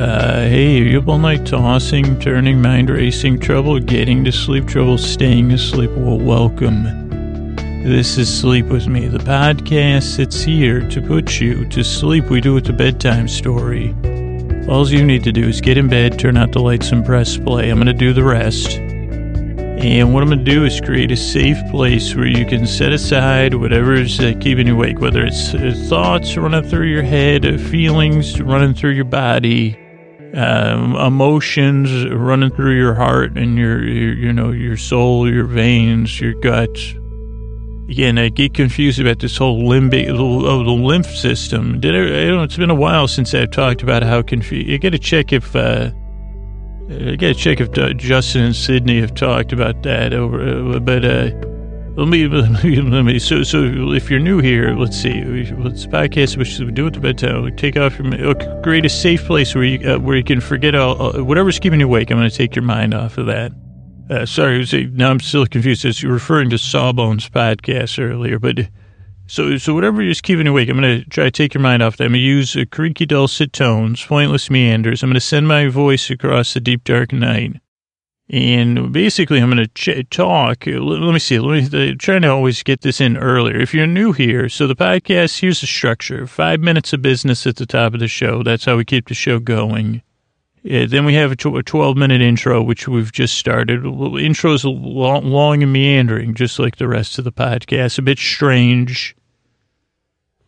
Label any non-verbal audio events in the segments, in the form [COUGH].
Uh, hey, are you up all night tossing, turning, mind racing, trouble getting to sleep, trouble staying asleep? Well, welcome. This is Sleep With Me, the podcast that's here to put you to sleep. We do it the bedtime story. All you need to do is get in bed, turn out the lights, and press play. I'm going to do the rest. And what I'm going to do is create a safe place where you can set aside whatever's uh, keeping you awake, whether it's uh, thoughts running through your head, uh, feelings running through your body, um, emotions running through your heart and your, your, you know, your soul, your veins, your gut. Again, I get confused about this whole limbic, oh, the lymph system. Did I, I know, it's been a while since I've talked about how confused. You got to check if, uh, I got to check if uh, Justin and Sydnee have talked about that over, uh, but, uh, let me, [LAUGHS] let me, let me, so, so if you're new here, let's see, let's podcast, which we do at the bedtime, we take off your, create a safe place where you, uh, where you can forget all, uh, whatever's keeping you awake. I'm going to take your mind off of that. Uh, sorry, now I'm still confused. As you're referring to Sawbones podcast earlier, but so so whatever is keeping you awake, I'm going to try to take your mind off that. I'm going to use uh, creaky dulcet tones, pointless meanders. I'm going to send my voice across the deep dark night, and basically I'm going to ch- talk. Let, let, me see. Let me uh, trying to always get this in earlier. If you're new here, so the podcast here's the structure: five minutes of business at the top of the show. That's how we keep the show going. Yeah, then we have a 12 minute intro, which we've just started. Intro's long, long and meandering, just like the rest of the podcast. A bit strange.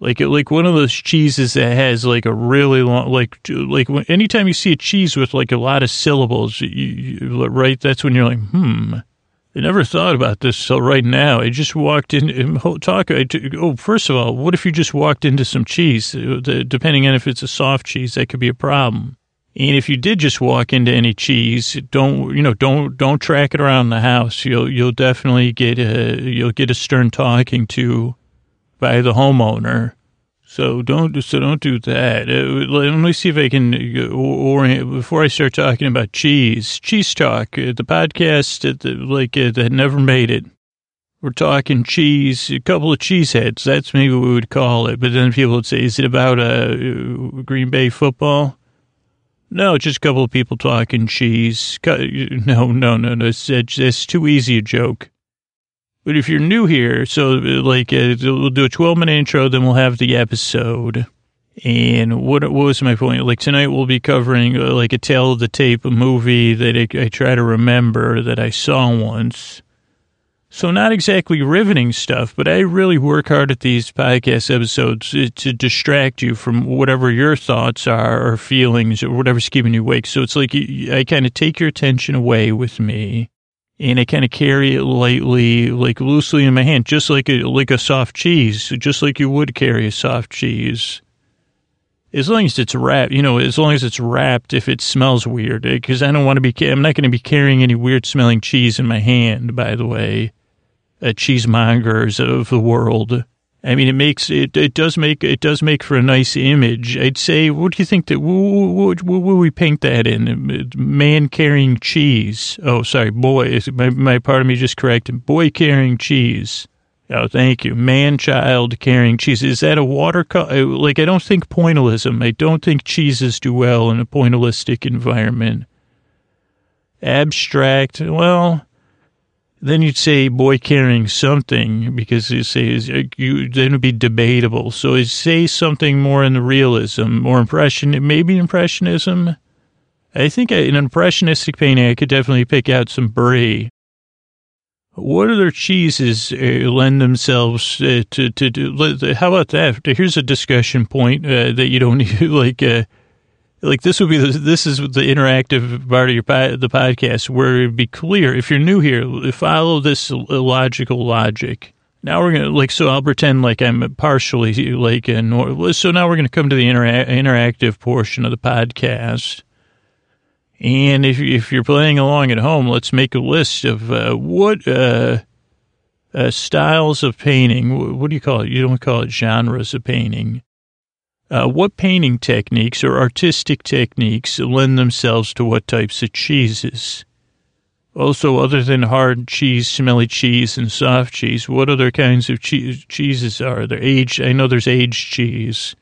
Like, like one of those cheeses that has like a really long, like, like anytime you see a cheese with like a lot of syllables, you, you, right? That's when you're like, hmm. I never thought about this till right now. I just walked in, talk. I, oh, first of all, what if you just walked into some cheese? Depending on if it's a soft cheese, that could be a problem. And if you did just walk into any cheese, don't you know? Don't don't track it around the house. You'll you'll definitely get a you'll get a stern talking to by the homeowner. So don't so don't do that. Uh, let me see if I can uh, before I start talking about cheese. Cheese talk, uh, the podcast that like that never made it. We're talking cheese, a couple of cheese heads. That's maybe what we would call it. But then people would say, "Is it about uh, Green Bay football?" No, just a couple of people talking cheese. No, no, no, no. It's, it's too easy a joke. But if you're new here, so like uh, we'll do a 12 minute intro, then we'll have the episode. And what, what was my point? Like tonight we'll be covering uh, like a tale of the tape, a movie that I, I try to remember that I saw once. So not exactly riveting stuff, but I really work hard at these podcast episodes to, to distract you from whatever your thoughts are or feelings or whatever's keeping you awake. So it's like I kind of take your attention away with me and I kind of carry it lightly, like loosely in my hand, just like a, like a soft cheese, just like you would carry a soft cheese. As long as it's wrapped, you know, as long as it's wrapped, if it smells weird, because I don't want to be, I'm not going to be carrying any weird smelling cheese in my hand, by the way uh, cheesemongers of the world. I mean, it makes it. It does make it does make for a nice image. I'd say. What do you think that? What will we paint that in? Man carrying cheese. Oh, sorry, boy. My my part of me just corrected. Boy carrying cheese. Oh, thank you. Man child carrying cheese. Is that a watercolor? Uh, like, I don't think pointillism. I don't think cheeses do well in a pointillistic environment. Abstract. Well, then you'd say boy carrying something because you say you then it'd be debatable. So you say something more in the realism, more impression, maybe impressionism. I think an impressionistic painting, I could definitely pick out some brie. What other cheeses uh, lend themselves uh, to, to, to, how about that? Here's a discussion point uh, that you don't need, [LAUGHS] like, uh, like this would be the, this is the interactive part of your the podcast where it'd be clear if you're new here follow this logical logic. Now we're gonna like so i'll pretend like i'm partially like a so now we're gonna come to the intera- interactive portion of the podcast. And if, if you're playing along at home let's make a list of uh, what uh, uh, styles of painting what do you call it? You don't call it genres of painting uh, what painting techniques or artistic techniques lend themselves to what types of cheeses? Also, other than hard cheese, smelly cheese, and soft cheese, what other kinds of cheese, cheeses are there? Aged, I know there's aged cheese.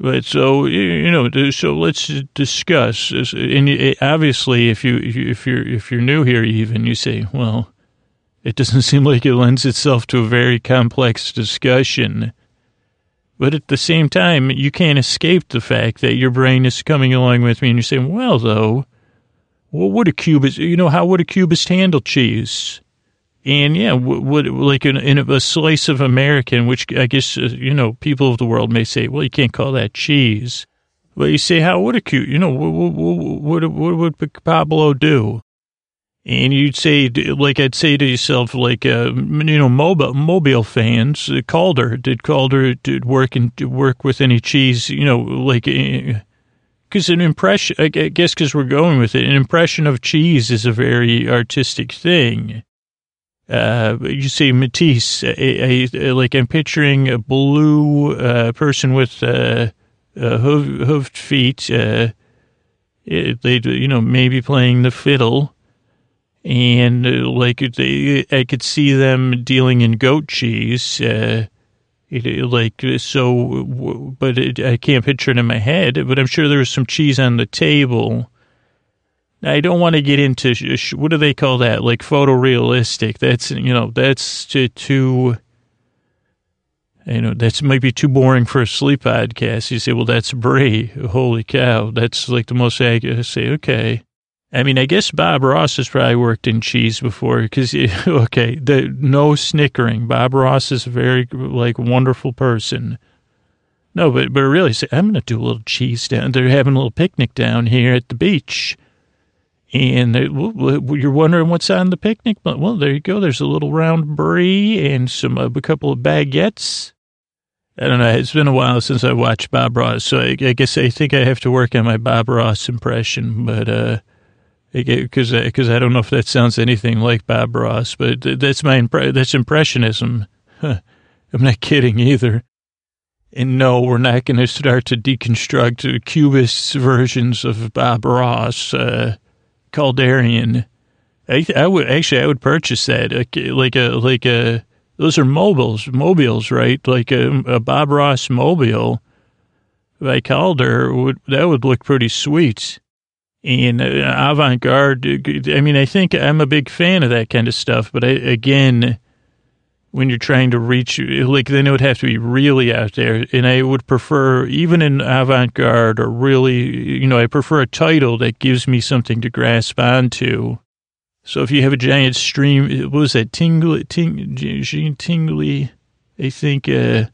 But so you know, so let's discuss. And obviously, if you if you're if you're new here, even you say, well, it doesn't [LAUGHS] seem like it lends itself to a very complex discussion. But at the same time, you can't escape the fact that your brain is coming along with me, and you're saying, well, though, what would a cubist? You know, how would a cubist handle cheese? And yeah, would like in, in, a slice of American, which I guess uh, you know people of the world may say, well, you can't call that cheese. But you say, how would a cute? You know, what, what, what, what would Pablo do? And you'd say, like I'd say to yourself, like uh, you know, mobile mobile fans, uh, Calder did Calder did work and work with any cheese? You know, like because uh, an impression, I guess, because we're going with it, an impression of cheese is a very artistic thing uh, you see Matisse, a, a, like I'm picturing a blue uh, person with uh, uh, hoof, hoofed feet. Uh, they, you know, maybe playing the fiddle, and uh, like they, I could see them dealing in goat cheese. Uh, it, like so, but it, I can't picture it in my head. But I'm sure there was some cheese on the table I don't want to get into what do they call that? Like photorealistic. That's you know that's too, too you know that's might be too boring for a sleep podcast. You say, well, that's Brie. Holy cow, that's like the most. I say, okay. I mean, I guess Bob Ross has probably worked in cheese before because [LAUGHS] okay, the no snickering. Bob Ross is a very like wonderful person. No, but but really, say I'm going to do a little cheese down. They're having a little picnic down here at the beach and you're wondering what's on the picnic? But, Well, there you go. There's a little round brie and some a couple of baguettes. I don't know. It's been a while since I watched Bob Ross, so I, I guess I think I have to work on my Bob Ross impression. But uh, because because uh, I don't know if that sounds anything like Bob Ross, but that's my impre- that's impressionism. [LAUGHS] I'm not kidding either. And no, we're not going to start to deconstruct cubist versions of Bob Ross. Uh, Calderian. I, I would actually I would purchase that like a like uh, a uh, those are mobiles mobiles right like a, a Bob Ross mobile by Calder would that would look pretty sweet and uh, avant garde. I mean I think I'm a big fan of that kind of stuff, but I, again when you're trying to reach, like, then it would have to be really out there. And I would prefer, even in avant garde or really, you know, I prefer a title that gives me something to grasp onto. So if you have a giant stream, what was that? Tingly, ting, tingly, I think, uh,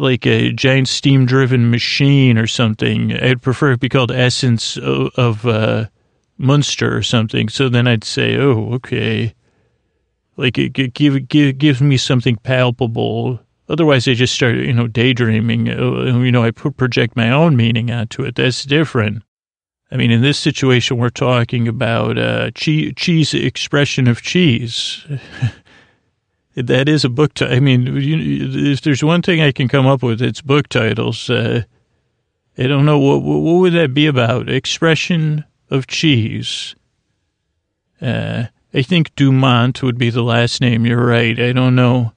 like a giant steam driven machine or something. I'd prefer it be called Essence of, uh, Munster or something. So then I'd say, oh, okay like it, it give, give, gives me something palpable. Otherwise, I just start, you know, daydreaming. Uh, you know, I project my own meaning onto it. That's different. I mean, in this situation, we're talking about uh, cheese, cheese expression of cheese. [LAUGHS] that is a book. T- I mean, you, if there's one thing I can come up with, it's book titles. Uh, I don't know what what would that be about. Expression of cheese. Uh, I think Dumont would be the last name. You're right. I don't know.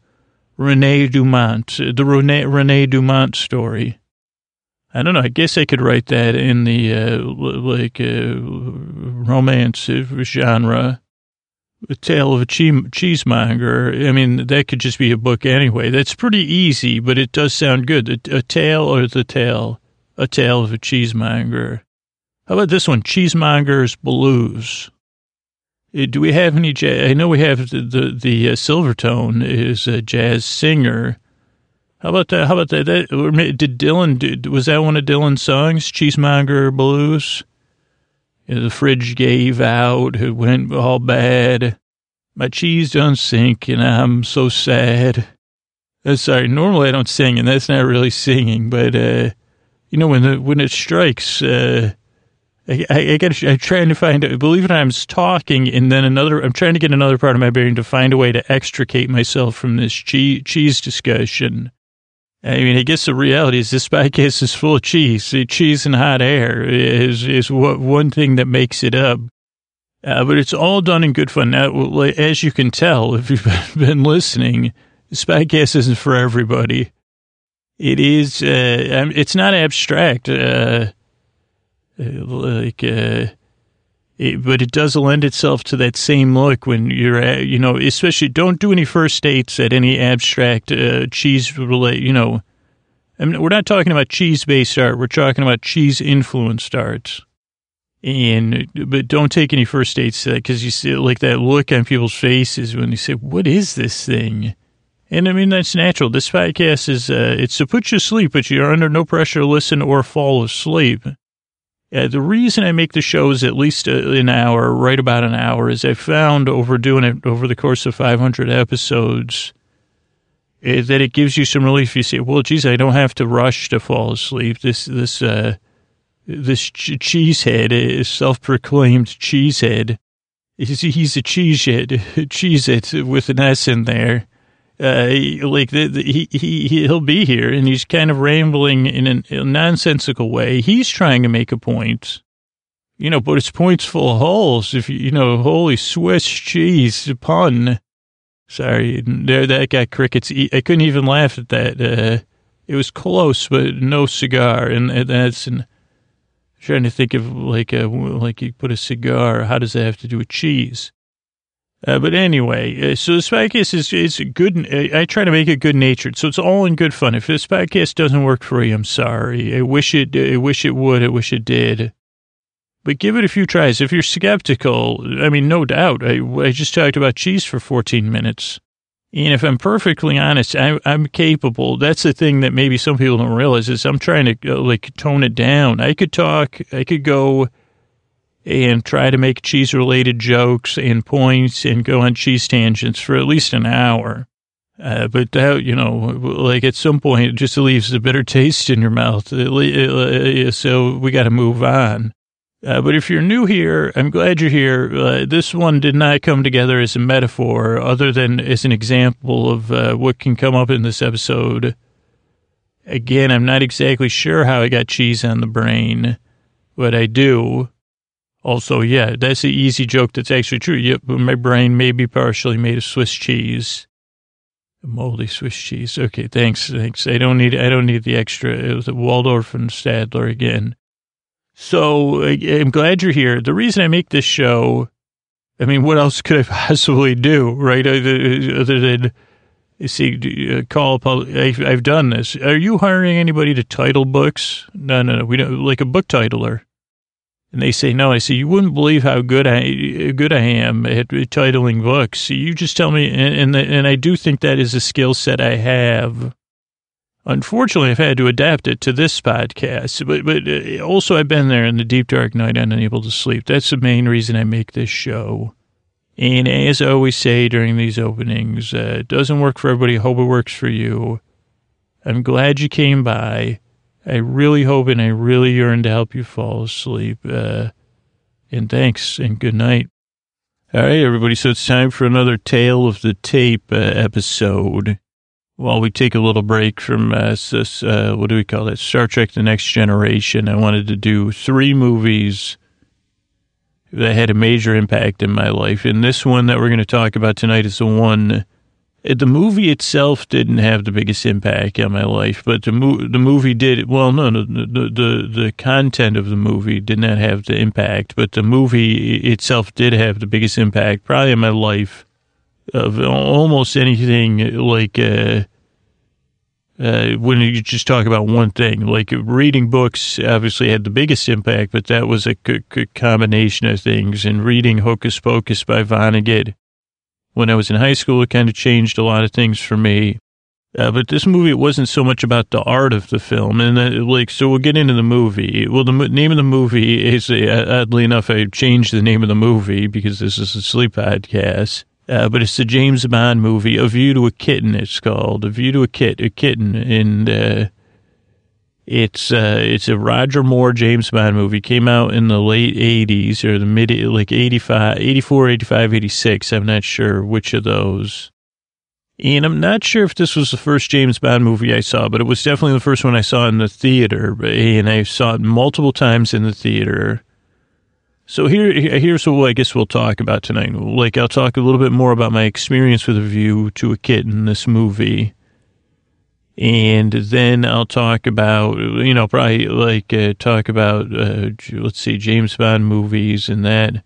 Rene Dumont, the Rene, Rene Dumont story. I don't know. I guess I could write that in the uh, like uh, romance genre. A tale of a cheesemonger. I mean, that could just be a book anyway. That's pretty easy, but it does sound good. A, a tale or the tale, a tale of a cheesemonger. How about this one? Cheesemonger's Blues. Uh, do we have any jazz? I know we have the the, the uh, Silvertone is a jazz singer. How about that? How about that? that did Dylan? Did, was that one of Dylan's songs? Cheesemonger Blues. The fridge gave out. It went all bad. My cheese don't sink, and I'm so sad. Uh, sorry. Normally I don't sing, and that's not really singing. But uh, you know when the when it strikes. Uh, I, I, I got. I'm trying to find. Believe it or not, I'm talking, and then another. I'm trying to get another part of my brain to find a way to extricate myself from this cheese, cheese discussion. I mean, I guess the reality is this podcast is full of cheese. Cheese and hot air is is what one thing that makes it up. Uh, but it's all done in good fun. Now, as you can tell, if you've [LAUGHS] been listening, this podcast isn't for everybody. It is. Uh, it's not abstract. Uh, like. Uh, it, but it does lend itself to that same look when you're, at, you know, especially don't do any first dates at any abstract uh, cheese relate, you know. I mean, we're not talking about cheese based art. We're talking about cheese influenced art. And, but don't take any first dates because you see like that look on people's faces when you say, what is this thing? And I mean, that's natural. This podcast is, uh, it's to put you to sleep, but you're under no pressure to listen or fall asleep. Uh, the reason I make the shows at least uh, an hour, right about an hour, is I found over doing it over the course of 500 episodes uh, that it gives you some relief. You say, "Well, geez, I don't have to rush to fall asleep." This this uh, this ch- cheesehead is self-proclaimed cheesehead. [LAUGHS] He's, he's a cheesehead, [LAUGHS] cheese it with an S in there uh, like the, the, he he he'll be here, and he's kind of rambling in a nonsensical way. He's trying to make a point, you know, but it's points full of holes. If you, you know, holy Swiss cheese pun. Sorry, there that got crickets. I couldn't even laugh at that. Uh, it was close, but no cigar, and that's an. Trying to think of like a like you put a cigar. How does that have to do with cheese? Uh, but anyway, uh, so this podcast is, is good. Uh, I try to make it good natured. So it's all in good fun. If this podcast doesn't work for you, I'm sorry. I wish it, I wish it would. I wish it did. But give it a few tries. If you're skeptical, I mean, no doubt. I, I just talked about cheese for 14 minutes. And if I'm perfectly honest, I, I'm capable. That's the thing that maybe some people don't realize is I'm trying to uh, like tone it down. I could talk, I could go and try to make cheese related jokes and points and go on cheese tangents for at least an hour. Uh, but that, you know, like at some point, it just leaves a bitter taste in your mouth. So we got to move on. Uh, but if you're new here, I'm glad you're here. Uh, this one did not come together as a metaphor, other than as an example of uh, what can come up in this episode. Again, I'm not exactly sure how I got cheese on the brain, but I do. Also, yeah, that's an easy joke that's actually true. Yep, my brain may be partially made of Swiss cheese. Moldy Swiss cheese. Okay, thanks, thanks. I don't need, I don't need the extra. It was Waldorf and Statler again. So I'm glad you're here. The reason I make this show, I mean, what else [LAUGHS] could I possibly do, right? Other, than you see, uh, call I've, I've done this. Are you hiring anybody to title books? No, no, no. We don't like a book titler. And they say, no, I say, you wouldn't believe how good I, good I am at titling books. You just tell me, and, and, and I do think that is a skill set I have. Unfortunately, I've had to adapt it to this podcast, but, but uh, also I've been there in the deep dark night, and unable to sleep. That's the main reason I make this show. And as I always say during these openings, uh, it doesn't work for everybody. I hope it works for you. I'm glad you came by. I really hope and I really yearn to help you fall asleep. Uh, and thanks and good night. All right, everybody. So it's time for another Tale of the Tape uh, episode. While we take a little break from uh, this, uh, what do we call it? Star Trek The Next Generation. I wanted to do three movies that had a major impact in my life. And this one that we're going to talk about tonight is the one the movie itself didn't have the biggest impact on my life, but the mo- the movie did. Well, no, no, the, the the content of the movie did not have the impact, but the movie itself did have the biggest impact, probably in my life, of almost anything like. Uh, uh, when you just talk about one thing, like reading books obviously had the biggest impact, but that was a c- c- combination of things. And reading Hocus Pocus by Vonnegut when I was in high school. It kind of changed a lot of things for me. Uh, but this movie, it wasn't so much about the art of the film. And uh, like, so we'll get into the movie. Well, the name of the movie is, uh, oddly enough, I changed the name of the movie because this is a sleep podcast. Uh, but it's the James Bond movie, A View to a Kitten, it's called. A View to a Kit, a Kitten. And, uh, it's uh, it's a Roger Moore James Bond movie. Came out in the late 80s or the mid like 85, 84, 85, 86. I'm not sure which of those. And I'm not sure if this was the first James Bond movie I saw, but it was definitely the first one I saw in the theater. And I saw it multiple times in the theater. So here, here's what I guess we'll talk about tonight. Like I'll talk a little bit more about my experience with A View to a Kitten, this movie And then I'll talk about, you know, probably like uh, talk about, uh, let's see, James Bond movies and that.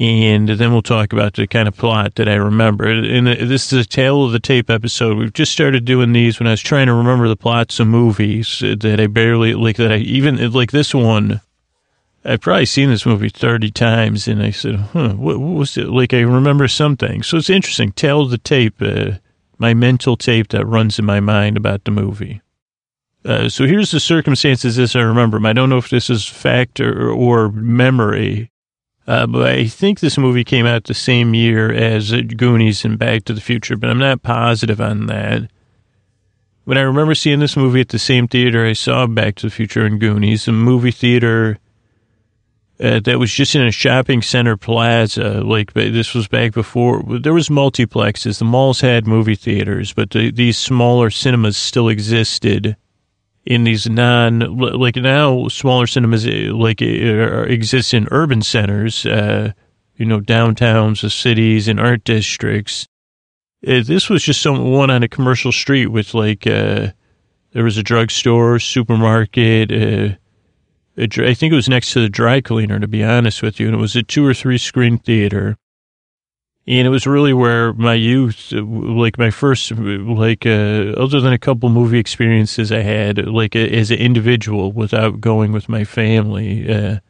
And then we'll talk about the kind of plot that I remember. And this is a tale of the tape episode. We've just started doing these when I was trying to remember the plots of movies that I barely, like, that I even, like this one, I've probably seen this movie 30 times. And I said, huh, what, what was it? Like, I remember something. So it's interesting. Tale of the tape. Uh, my mental tape that runs in my mind about the movie. Uh, so here's the circumstances as I remember them. I don't know if this is fact or, or memory, uh, but I think this movie came out the same year as Goonies and Back to the Future, but I'm not positive on that. When I remember seeing this movie at the same theater I saw Back to the Future and Goonies, a movie theater uh, that was just in a shopping center plaza. Like this was back before there was multiplexes. The malls had movie theaters, but the, these smaller cinemas still existed in these non like now smaller cinemas uh, like uh, exist in urban centers, uh, you know, downtowns of cities and art districts. Uh, this was just some one on a commercial street with like uh, there was a drugstore, supermarket. Uh, I think it was next to the dry cleaner, to be honest with you. And it was a two or three screen theater. And it was really where my youth, like my first, like, uh, other than a couple movie experiences I had, like, as an individual without going with my family. Uh,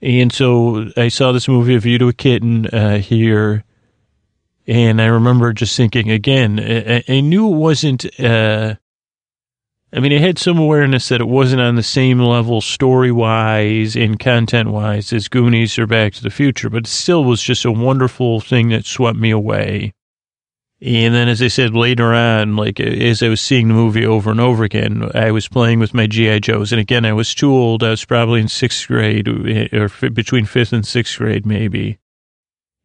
and so I saw this movie, A View to a Kitten, uh, here. And I remember just thinking again, I, I knew it wasn't, uh, I mean, it had some awareness that it wasn't on the same level story wise and content wise as Goonies or Back to the Future, but it still was just a wonderful thing that swept me away. And then, as I said later on, like as I was seeing the movie over and over again, I was playing with my GI Joes, and again, I was too old. I was probably in sixth grade or between fifth and sixth grade, maybe.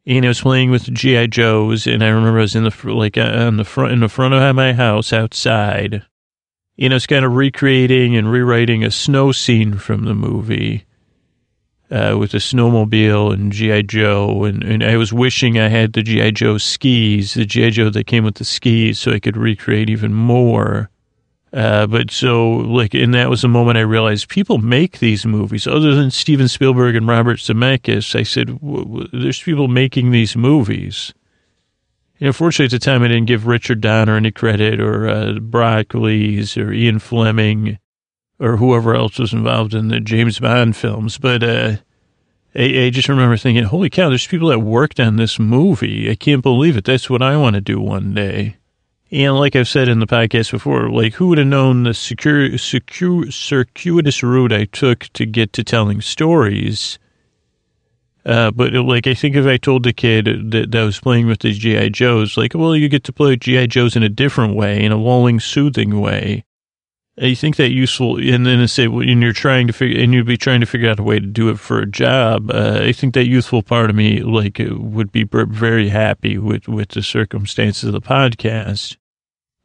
And I was playing with GI Joes, and I remember I was in the like on the front in the front of my house outside, you know, it's kind of recreating and rewriting a snow scene from the movie uh, with a snowmobile and G.I. Joe. And, and I was wishing I had the G.I. Joe skis, the G.I. Joe that came with the skis, so I could recreate even more. Uh, but so, like, and that was the moment I realized people make these movies. Other than Steven Spielberg and Robert Zemeckis, I said, w- w- there's people making these movies. You know, fortunately, at the time, I didn't give Richard Donner any credit or uh, Broccoli's or Ian Fleming or whoever else was involved in the James Bond films. But uh, I, I just remember thinking, holy cow, there's people that worked on this movie. I can't believe it. That's what I want to do one day. And like I've said in the podcast before, like who would have known the secure, secure, circuitous route I took to get to telling stories uh, but like, I think if I told the kid that, that I was playing with the GI Joes, like, well, you get to play with GI Joes in a different way, in a lulling, soothing way. I think that useful, and then say, well, and you're trying to figure, and you'd be trying to figure out a way to do it for a job. Uh, I think that youthful part of me, like, would be very happy with with the circumstances of the podcast.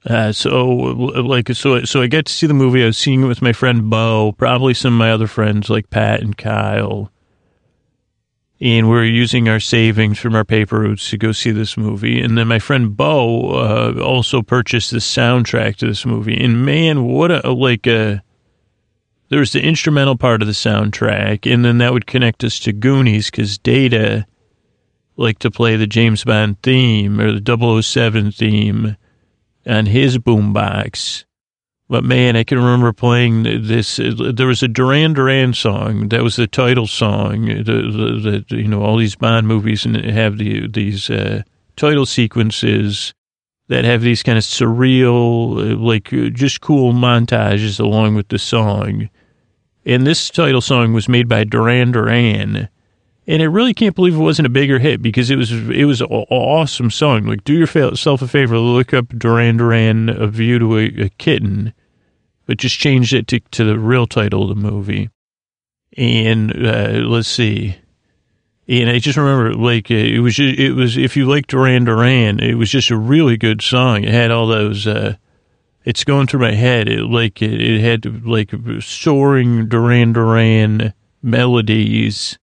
Uh, so like, so, so I get to see the movie. I was seeing it with my friend Bo, probably some of my other friends like Pat and Kyle and we are using our savings from our paper routes to go see this movie. And then my friend Bo uh, also purchased the soundtrack to this movie. And man, what a like a there was the instrumental part of the soundtrack, and then that would connect us to Goonies because Data liked to play the James Bond theme or the 007 theme on his boombox. But man, I can remember playing this. There was a Duran Duran song that was the title song. The you know all these Bond movies have the these uh, title sequences that have these kind of surreal, like just cool montages along with the song. And this title song was made by Duran Duran, and I really can't believe it wasn't a bigger hit because it was it was an awesome song. Like, do yourself a favor, look up Duran Duran, "A View to a, a Kitten." But just changed it to, to the real title of the movie. And uh, let's see. And I just remember, like, uh, it was, just, it was, if you like Duran Duran, it was just a really good song. It had all those, uh, it's going through my head. It, like, it, it had, like, soaring Duran Duran melodies.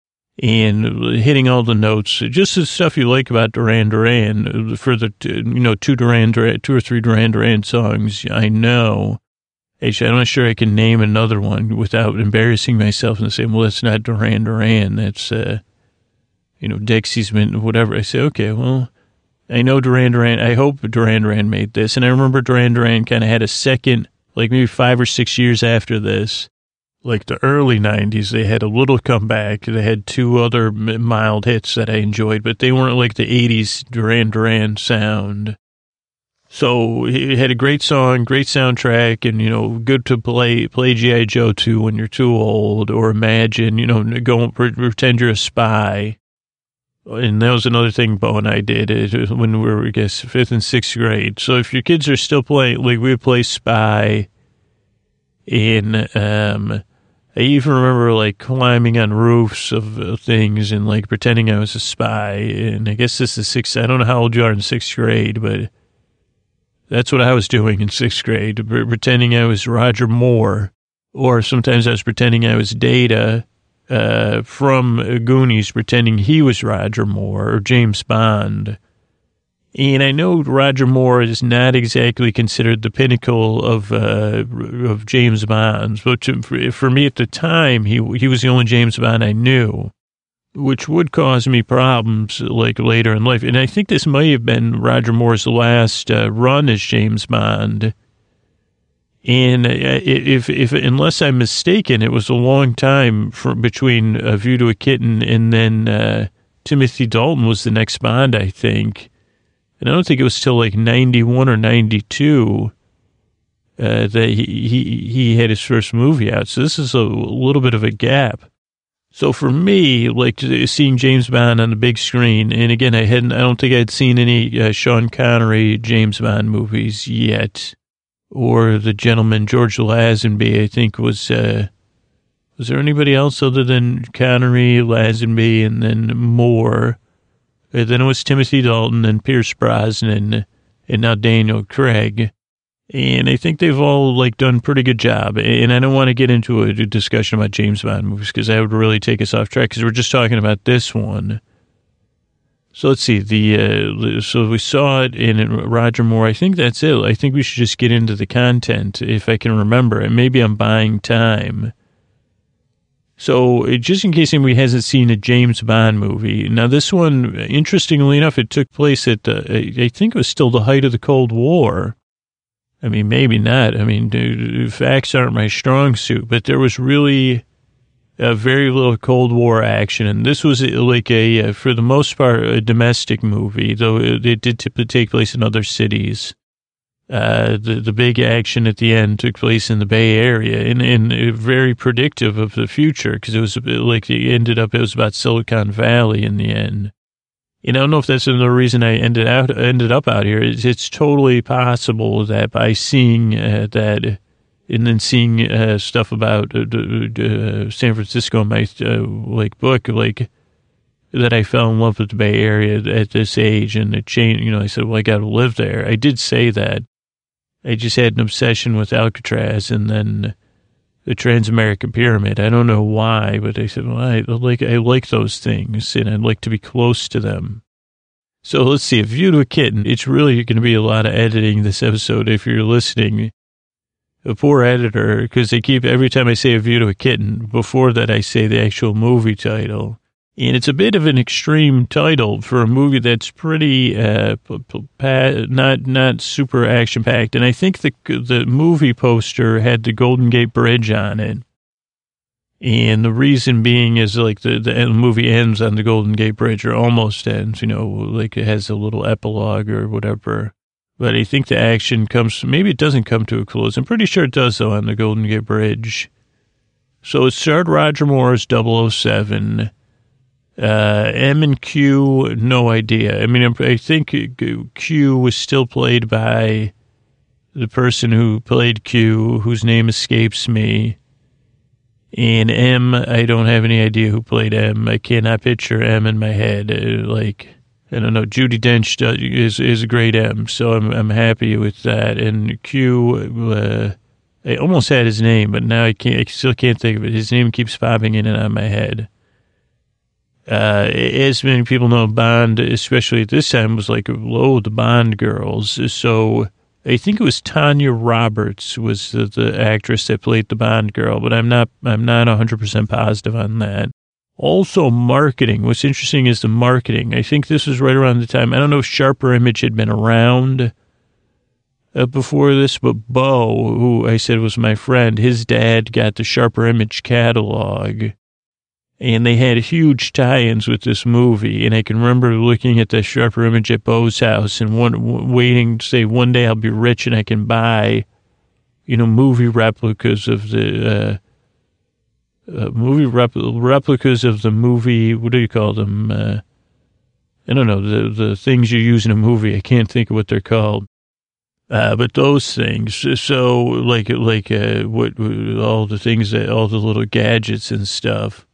and hitting all the notes, just the stuff you like about Duran Duran for the, you know, two Duran, Duran two or three Duran Duran songs. I know. Actually, I'm not sure I can name another one without embarrassing myself and saying, well, that's not Duran Duran. That's, uh, you know, Dexy's been, whatever. I say, okay, well, I know Duran Duran. I hope Duran Duran made this. And I remember Duran Duran kind of had a second, like maybe five or six years after this, like the early 90s, they had a little comeback. They had two other mild hits that I enjoyed, but they weren't like the 80s Duran Duran sound. So he had a great song, great soundtrack, and you know, good to play play GI Joe to when you're too old, or imagine, you know, go pretend you're a spy. And that was another thing Bo and I did when we were, I guess, fifth and sixth grade. So if your kids are still playing, like we would play spy in, um, I even remember like climbing on roofs of things and like pretending I was a spy. And I guess this is sixth, I don't know how old you are in sixth grade, but that's what I was doing in sixth grade, pretending I was Roger Moore. Or sometimes I was pretending I was Data uh, from Goonies pretending he was Roger Moore or James Bond. And I know Roger Moore is not exactly considered the pinnacle of uh, of James Bonds, but to, for me at the time, he he was the only James Bond I knew, which would cause me problems like later in life. And I think this may have been Roger Moore's last uh, run as James Bond and uh, if, if, unless I'm mistaken, it was a long time for, between A View to a Kitten and then uh, Timothy Dalton was the next Bond, I think. And I don't think it was till like 91 or 92 uh, that he, he, he had his first movie out. So this is a little bit of a gap. So for me, like seeing James Bond on the big screen, and again, I hadn't, I don't think I'd seen any uh, Sean Connery James Bond movies yet or the gentleman George Lazenby, I think was, uh, was there anybody else other than Connery, Lazenby, and then Moore? And uh, then it was Timothy Dalton and Pierce Brosnan and now Daniel Craig. And I think they've all like done pretty good job. And I don't want to get into a discussion about James Bond movies because that would really take us off track because we're just talking about this one. So let's see the uh, so we saw it in Roger Moore. I think that's it. I think we should just get into the content if I can remember. And maybe I'm buying time. So just in case anybody hasn't seen a James Bond movie, now this one, interestingly enough, it took place at uh, I think it was still the height of the Cold War. I mean, maybe not. I mean, facts aren't my strong suit, but there was really a very little Cold War action, and this was uh, like a, uh, for the most part, a domestic movie, though it, did take place in other cities. Uh, the the big action at the end took place in the Bay Area, and, and very predictive of the future because it was like it ended up it was about Silicon Valley in the end. And I don't know if that's another reason I ended out ended up out here. It's, it's totally possible that by seeing uh, that and then seeing uh, stuff about uh, uh, San Francisco in my uh, like book, like that I fell in love with the Bay Area at this age, and changed. You know, I said, "Well, I got to live there." I did say that. I just had an obsession with Alcatraz, and then the Transamerican Pyramid. I don't know why, but I said, "Well, I like I like those things, and I'd like to be close to them." So let's see. A view to a kitten. It's really going to be a lot of editing this episode if you're listening a poor editor because they keep every time I say a view to a kitten, before that I say the actual movie title. And it's a bit of an extreme title for a movie that's pretty uh, not not super action packed. And I think the the movie poster had the Golden Gate Bridge on it. And the reason being is like the, the movie ends on the Golden Gate Bridge or almost ends, you know, like it has a little epilogue or whatever. But I think the action comes, maybe it doesn't come to a close. I'm pretty sure it does, though, on the Golden Gate Bridge. So it starred Roger Moore as 007. Uh, M and Q, no idea. I mean, I think Q was still played by the person who played Q, whose name escapes me. And M, I don't have any idea who played M. I cannot picture M in my head. Uh, like, I don't know. Judi Dench is is a great M, so I'm I'm happy with that. And Q, uh, I almost had his name, but now I can't. I still can't think of it. His name keeps popping in and out of my head. Uh, as many people know, Bond, especially at this time, was like, oh, the Bond girls. So I think it was Tanya Roberts was the, the actress that played the Bond girl, but I'm not, I'm not 100% positive on that. Also, marketing. What's interesting is the marketing. I think this was right around the time, I don't know if Sharper Image had been around uh, before this, but Bo, who I said was my friend, his dad got the Sharper Image catalog and they had huge tie-ins with this movie. And I can remember looking at the sharper image at Bo's house and one, waiting to say one day I'll be rich and I can buy, you know, movie replicas of the uh, uh, movie rep- replicas of the movie. What do you call them? Uh, I don't know the the things you use in a movie. I can't think of what they're called. Uh, but those things, so like like uh, what all the things that all the little gadgets and stuff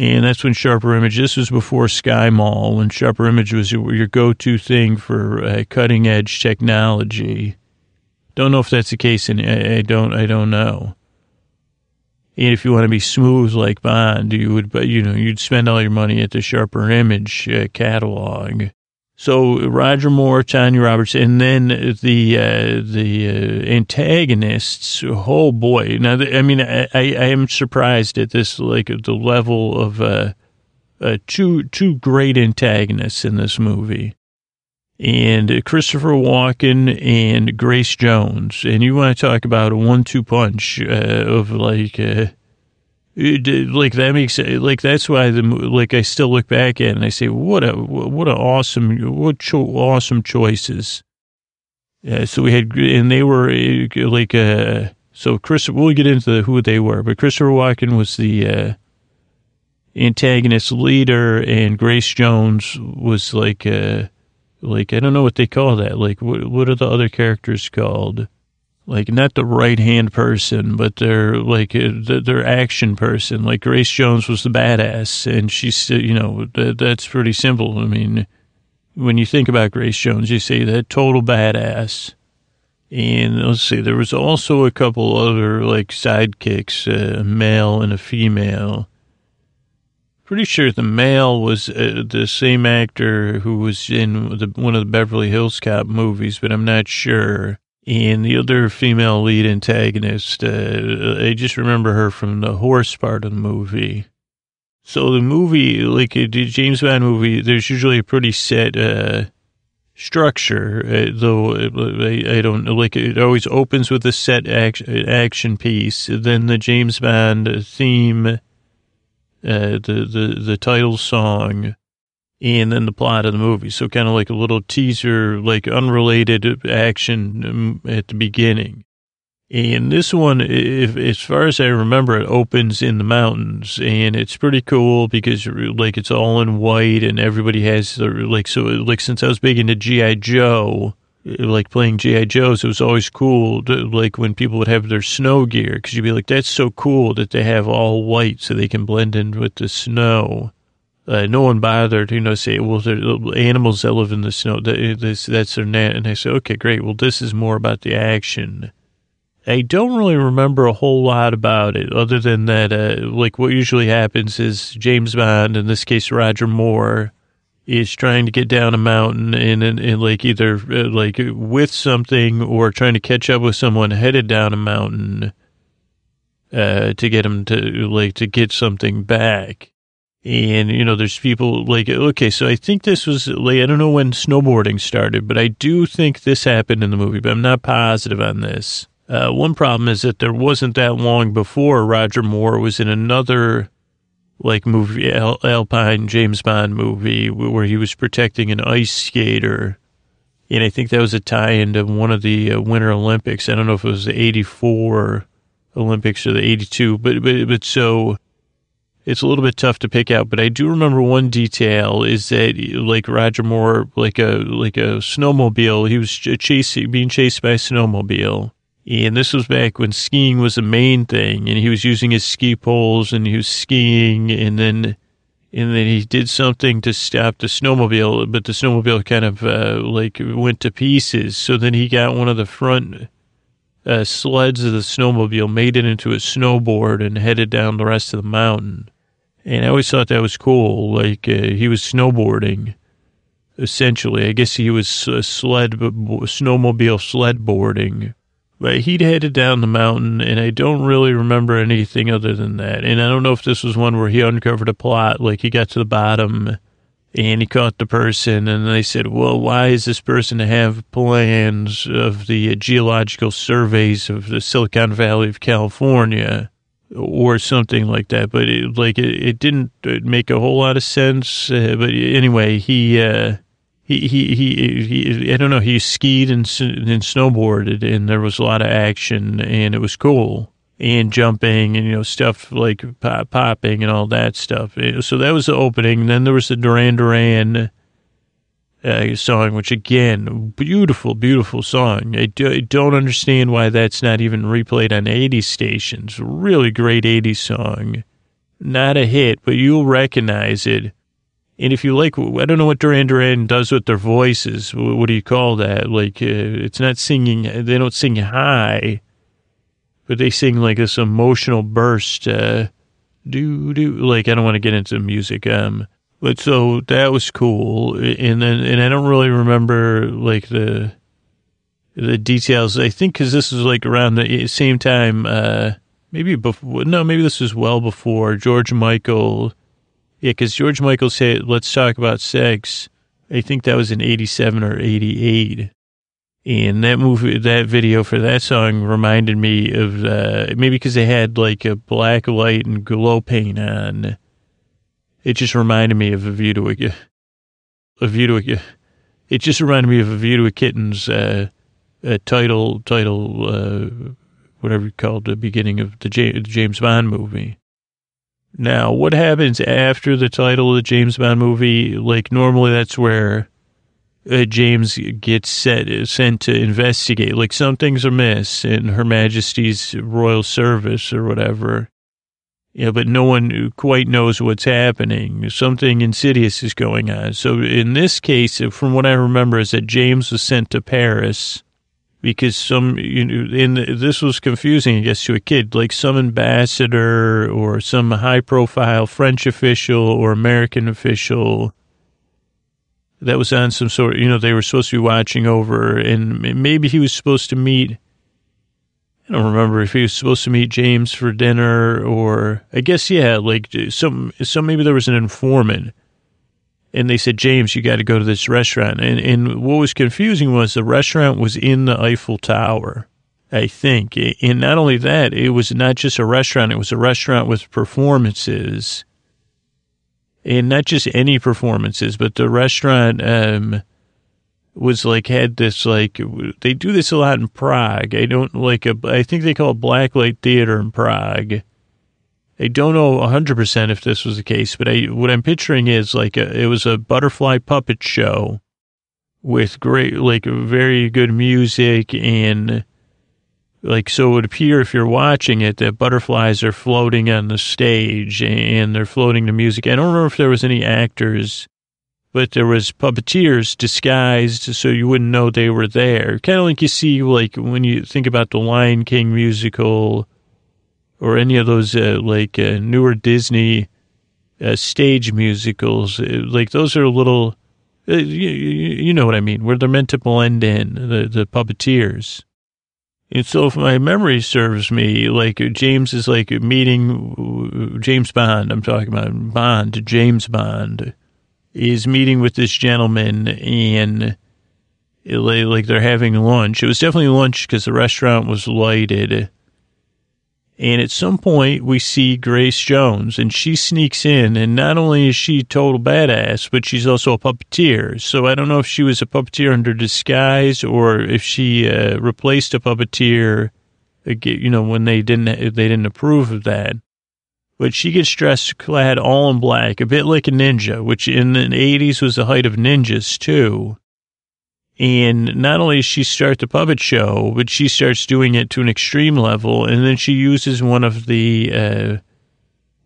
and that's when Sharper Image, this was before Sky Mall, when Sharper Image was your, your go to thing for uh, cutting edge technology. Don't know if that's the case, and I, I, don't, I don't know. And if you want to be smooth like Bond, you would, but you know, you'd spend all your money at the Sharper Image uh, catalog. So Roger Moore, Tanya Roberts, and then the uh, the uh, antagonists. Oh boy! Now, I mean, I, I am surprised at this, like the level of uh, uh, two two great antagonists in this movie, and Christopher Walken and Grace Jones. And you want to talk about a one-two punch uh, of like uh, like that makes like that's why the like I still look back at and I say what a what a awesome what cho- awesome choices. Yeah, so we had and they were like uh so Chris we'll get into who they were, but Christopher Walken was the uh, antagonist leader and Grace Jones was like uh like I don't know what they call that. Like what what are the other characters called? Like not the right hand person, but they're like uh, their action person. Like Grace Jones was the badass, and she's you know that's pretty simple. I mean, when you think about Grace Jones, you say that total badass. And let's see, there was also a couple other like sidekicks, a male and a female. Pretty sure the male was uh, the same actor who was in the, one of the Beverly Hills Cop movies, but I'm not sure. And the other female lead antagonist, uh, I just remember her from the horse part of the movie. So the movie, like a James Bond movie, there's usually a pretty set uh, structure, uh, though I, I, don't like it. Always opens with a set action, action piece, then the James Bond theme, uh, the the the title song, and then the plot of the movie. So kind of like a little teaser, like unrelated action um, at the beginning. And this one, if, as far as I remember, it opens in the mountains, and it's pretty cool because like it's all in white, and everybody has the like. So like since I was big into GI Joe, like playing GI Joes, it was always cool. To, like when people would have their snow gear, because you'd be like, "That's so cool that they have all white, so they can blend in with the snow." Uh, no one bothered, you know, say, well, animals that live in the snow. This, that's their net. And I say, okay, great. Well, this is more about the action. I don't really remember a whole lot about it other than that, uh, like what usually happens is James Bond, in this case, Roger Moore, is trying to get down a mountain and, and, and like either uh, like with something or trying to catch up with someone headed down a mountain, uh, to get him to like to get something back. And, you know, there's people like, okay, so I think this was like, I don't know when snowboarding started, but I do think this happened in the movie, but I'm not positive on this. Uh, one problem is that there wasn't that long before Roger Moore was in another like movie, Al- Alpine James Bond movie where he was protecting an ice skater. And I think that was a tie into one of the uh, Winter Olympics. I don't know if it was the 84 Olympics or the 82, but, but, but so it's a little bit tough to pick out, but I do remember one detail is that like Roger Moore, like a like a snowmobile, he was chasing being chased by a snowmobile. And this was back when skiing was the main thing, and he was using his ski poles and he was skiing, and then and then he did something to stop the snowmobile, but the snowmobile kind of uh, like went to pieces. So then he got one of the front uh, sleds of the snowmobile, made it into a snowboard, and headed down the rest of the mountain. And I always thought that was cool. Like uh, he was snowboarding, essentially. I guess he was sled, snowmobile sled boarding. But he'd headed down the mountain, and I don't really remember anything other than that. And I don't know if this was one where he uncovered a plot, like he got to the bottom and he caught the person, and they said, Well, why is this person to have plans of the geological surveys of the Silicon Valley of California? Or something like that, but it, like it, it didn't make a whole lot of sense. Uh, but anyway, he uh, he, he, he, he, I don't know, he skied and, and snowboarded and there was a lot of action and it was cool and jumping and, you know, stuff like pop, popping and all that stuff. So that was the opening. Then there was the Duran Duran uh, song, which again, beautiful, beautiful song. I, do, I don't understand why that's not even replayed on 80 stations. Really great 80s song. Not a hit, but you'll recognize it and if you like, I don't know what Duran Duran does with their voices. What do you call that? Like, uh, it's not singing, they don't sing high, but they sing like this emotional burst. Uh, do, do, like, I don't want to get into music. Um, but so that was cool. And then, and I don't really remember like the, the details. I think because this was like around the same time, uh, maybe before, no, maybe this was well before George Michael yeah, because George Michael said, let's talk about sex. I think that was in 87 or 88. And that movie, that video for that song reminded me of, uh, maybe because they had like a black light and glow paint on. It just reminded me of A View to a, a View to a, it just reminded me of A View to a Kitten's, uh, uh title, title, uh, whatever you called the beginning of the James Bond movie. Now, what happens after the title of the James Bond movie? Like, normally that's where uh, James gets set, sent to investigate. Like, some things are amiss in Her Majesty's Royal Service or whatever. Yeah, but no one quite knows what's happening. Something insidious is going on. So in this case, from what I remember, is that James was sent to Paris because some you know in this was confusing I guess to a kid like some ambassador or some high profile French official or American official that was on some sort you know they were supposed to be watching over and maybe he was supposed to meet I don't remember if he was supposed to meet James for dinner or I guess yeah like some some maybe there was an informant and they said, James, you got to go to this restaurant. And, and what was confusing was the restaurant was in the Eiffel Tower, I think. And not only that, it was not just a restaurant, it was a restaurant with performances. And not just any performances, but the restaurant um, was like, had this, like, they do this a lot in Prague. I don't like, a, I think they call it Blacklight Theater in Prague I don't know 100% if this was the case, but I, what I'm picturing is like a, it was a butterfly puppet show with great, like very good music and like, so it would appear if you're watching it that butterflies are floating on the stage and they're floating to music. I don't remember if there was any actors, but there was puppeteers disguised so you wouldn't know they were there. Kind of like you see, like when you think about the Lion King musical, or any of those uh, like uh, newer Disney uh, stage musicals. Uh, like those are a little, uh, you, you, know what I mean, where they're meant to blend in the, the puppeteers. And so if my memory serves me, like uh, James is like meeting uh, James Bond, I'm talking about Bond, James Bond is meeting with this gentleman and like they're having lunch. It was definitely lunch because the restaurant was lighted and at some point, we see Grace Jones, and she sneaks in, and not only is she total badass, but she's also a puppeteer. So I don't know if she was a puppeteer under disguise or if she uh, replaced a puppeteer, you know, when they didn't they didn't approve of that. But she gets dressed clad all in black, a bit like a ninja, which in the 80s was the height of ninjas too. And not only does she start the puppet show, but she starts doing it to an extreme level. And then she uses one of the, uh,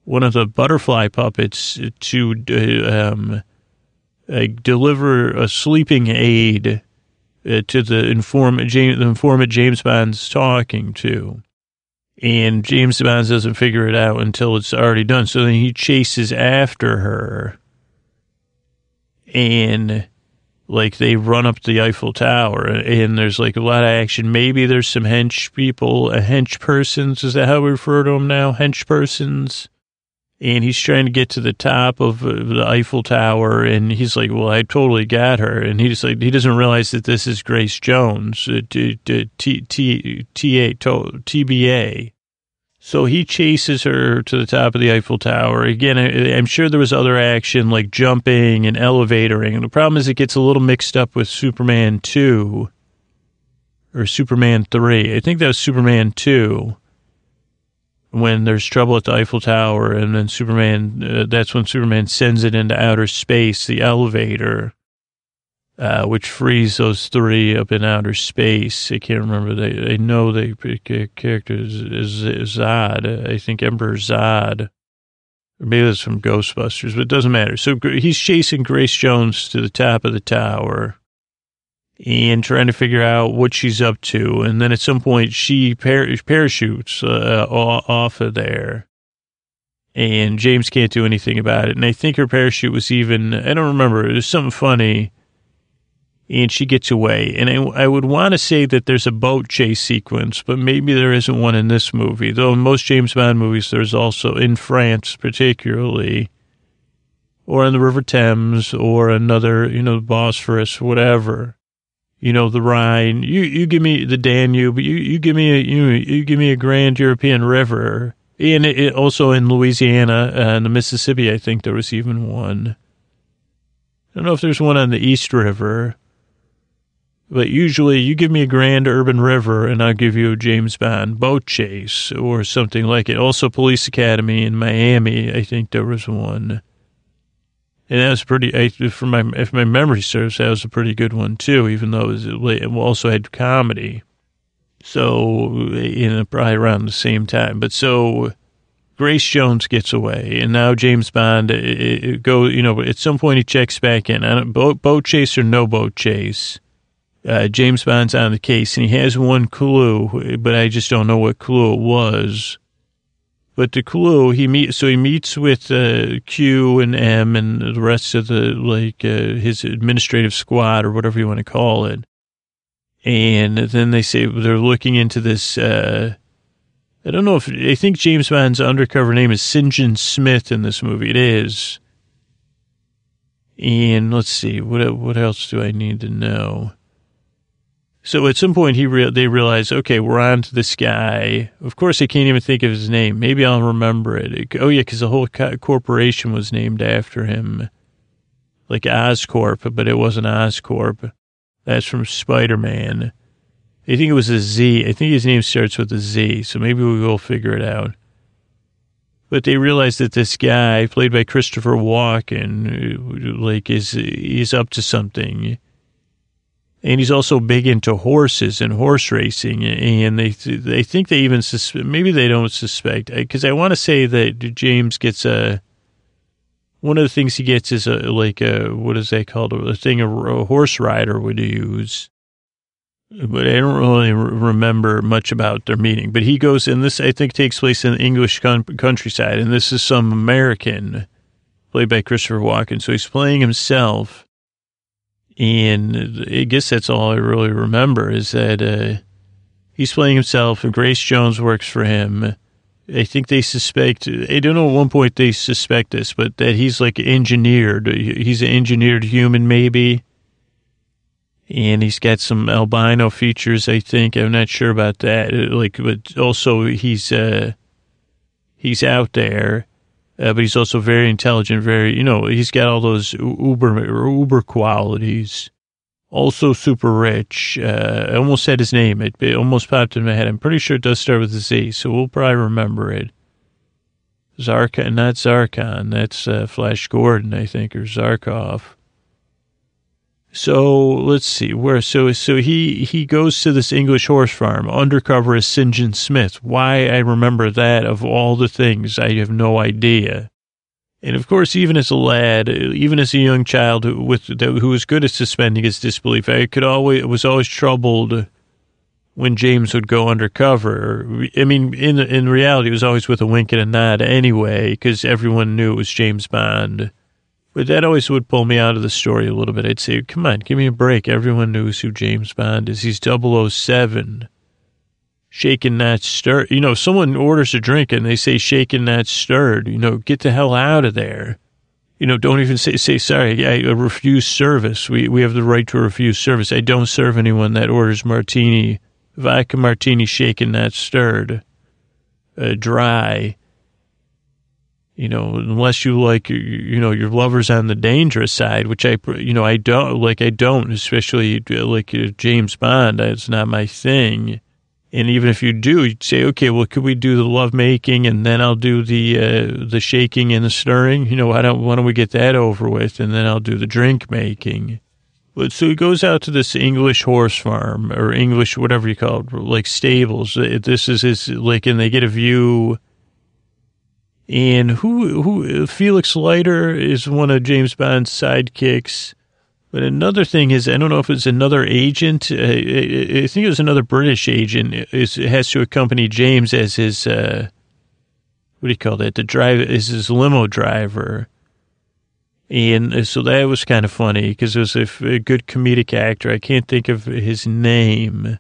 one of the butterfly puppets to, uh, um, uh, deliver a sleeping aid uh, to the informant, James, the informant James Bond's talking to. And James Bond doesn't figure it out until it's already done. So then he chases after her. And like they run up the Eiffel Tower and there's like a lot of action. Maybe there's some hench people, a hench persons. Is that how we refer to them now? Hench persons. And he's trying to get to the top of uh, the Eiffel Tower, and he's like, "Well, I totally got her." And he just like he doesn't realize that this is Grace Jones, uh, T T T T A T B A. So he chases her to the top of the Eiffel Tower. Again, I'm sure there was other action like jumping and elevatoring. And the problem is it gets a little mixed up with Superman 2 or Superman 3. I think that was Superman 2 when there's trouble at the Eiffel Tower and then Superman, uh, that's when Superman sends it into outer space, the elevator uh, which frees those three up in outer space. I can't remember. They they know the character is, is, is Zod. I think Emperor Zod. Maybe that's from Ghostbusters, but it doesn't matter. So he's chasing Grace Jones to the top of the tower and trying to figure out what she's up to. And then at some point, she par- parachutes uh, off of there. And James can't do anything about it. And I think her parachute was even, I don't remember, it was something funny and she gets away. And I, I would want to say that there's a boat chase sequence, but maybe there isn't one in this movie. Though in most James Bond movies, there's also in France, particularly, or in the River Thames, or another, you know, Bosphorus, whatever. You know, the Rhine. You you give me the Danube. You you give me a you you give me a grand European river. And it, it also in Louisiana and the Mississippi, I think there was even one. I don't know if there's one on the East River. But usually you give me a grand urban river and I'll give you a James Bond boat chase or something like it. Also Police Academy in Miami, I think there was one. And that was pretty, I, for my, if my memory serves, that was a pretty good one too, even though it, was, it also had comedy. So, know, probably around the same time. But so Grace Jones gets away, and now James Bond it, it go. You know, at some point he checks back in. I don't, boat, boat chase or no boat chase uh, James Bond's on the case, and he has one clue, but I just don't know what clue it was. But the clue he meet, so he meets with uh, Q and M and the rest of the like uh, his administrative squad or whatever you want to call it, and then they say they're looking into this. Uh, I don't know if I think James Bond's undercover name is St. John Smith in this movie. It is. And let's see what what else do I need to know? So at some point, he re- they realize, okay, we're on to this guy. Of course, I can't even think of his name. Maybe I'll remember it. Oh yeah, because the whole co- corporation was named after him, like Oscorp, but it wasn't Oscorp. That's from Spider Man. I think it was a Z. I think his name starts with a Z. So maybe we will figure it out. But they realize that this guy, played by Christopher Walken, uh, like is is up to something and he's also big into horses and horse racing. And they they think they even sus- maybe they don't suspect because I want to say that James gets a one of the things he gets is a like a what is that called a thing a, a horse rider would use. But I don't really remember much about their meeting. But he goes, and this I think takes place in the English countryside, and this is some American played by Christopher Walken. So he's playing himself and I guess that's all I really remember is that uh, he's playing himself and Grace Jones works for him. I think they suspect, I don't know at one point they suspect this, but that he's like engineered. He's an engineered human, maybe. And he's got some albino features, I think. I'm not sure about that. Like, but also he's, uh, he's out there uh, but he's also very intelligent, very, you know, he's got all those uber, uber qualities. Also super rich. Uh, I almost said his name. It, it, almost popped in my head. I'm pretty sure it does start with a Z, so we'll probably remember it. Zarkon, not Zarkon. That's uh, Flash Gordon, I think, or Zarkov. So let's see where. So so he he goes to this English horse farm undercover as St. John Smith. Why I remember that of all the things, I have no idea. And of course, even as a lad, even as a young child who, with who was good at suspending his disbelief, I could always was always troubled when James would go undercover. I mean, in in reality, it was always with a wink and a nod anyway, because everyone knew it was James Bond. But that always would pull me out of the story a little bit. I'd say, come on, give me a break. Everyone knows who James Bond is. He's 007. Shaken, not stirred. You know, someone orders a drink and they say shaken, not stirred. You know, get the hell out of there. You know, don't even say, say sorry. I refuse service. We, we have the right to refuse service. I don't serve anyone that orders martini, vodka martini shaken, not stirred, uh, dry you know, unless you like, you know, your lover's on the dangerous side, which I, you know, I don't, like, I don't, especially like uh, James Bond, it's not my thing. And even if you do, you'd say, okay, well, could we do the love making and then I'll do the, uh, the shaking and the stirring? You know, why don't, why don't we get that over with and then I'll do the drink making? But so he goes out to this English horse farm or English, whatever you call it, like stables. This is his, like, and they get a view and who who Felix Leiter is one of James Bond's sidekicks. But another thing is, I don't know if it's another agent. Uh, I think it was another British agent. Is has to accompany James as his uh, what do you call that? The drive is his limo driver. And so that was kind of funny because it was a, a, good comedic actor. I can't think of his name,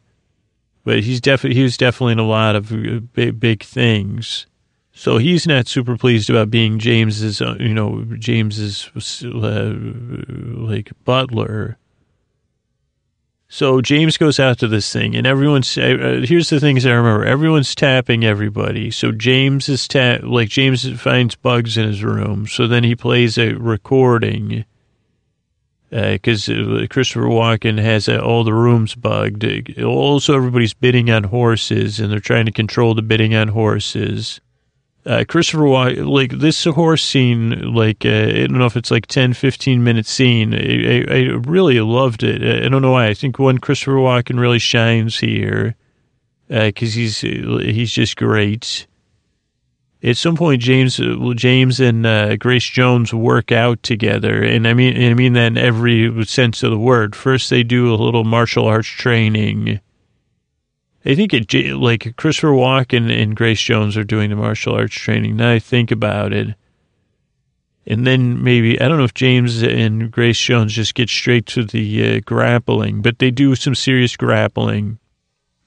but he's definitely he was definitely in a lot of uh, big, big things. So he's not super pleased about being James's, uh, you know, James's uh, like butler. So James goes out to this thing, and everyone's. Uh, here's the things I remember: everyone's tapping everybody. So James is tap like James finds bugs in his room. So then he plays a recording because uh, Christopher Walken has uh, all the rooms bugged. Also, everybody's bidding on horses, and they're trying to control the bidding on horses uh, Christopher like this horse scene, like, uh, I don't know if it's like 10, 15 minute scene. I, I, I, really loved it. I don't know why. I think when Christopher Walken really shines here, uh, cause he's, he's just great. At some point, James, James and, uh, Grace Jones work out together. And I mean, I mean that in every sense of the word. First, they do a little martial arts training I think it like Christopher Walken and Grace Jones are doing the martial arts training. Now I think about it, and then maybe I don't know if James and Grace Jones just get straight to the uh, grappling, but they do some serious grappling.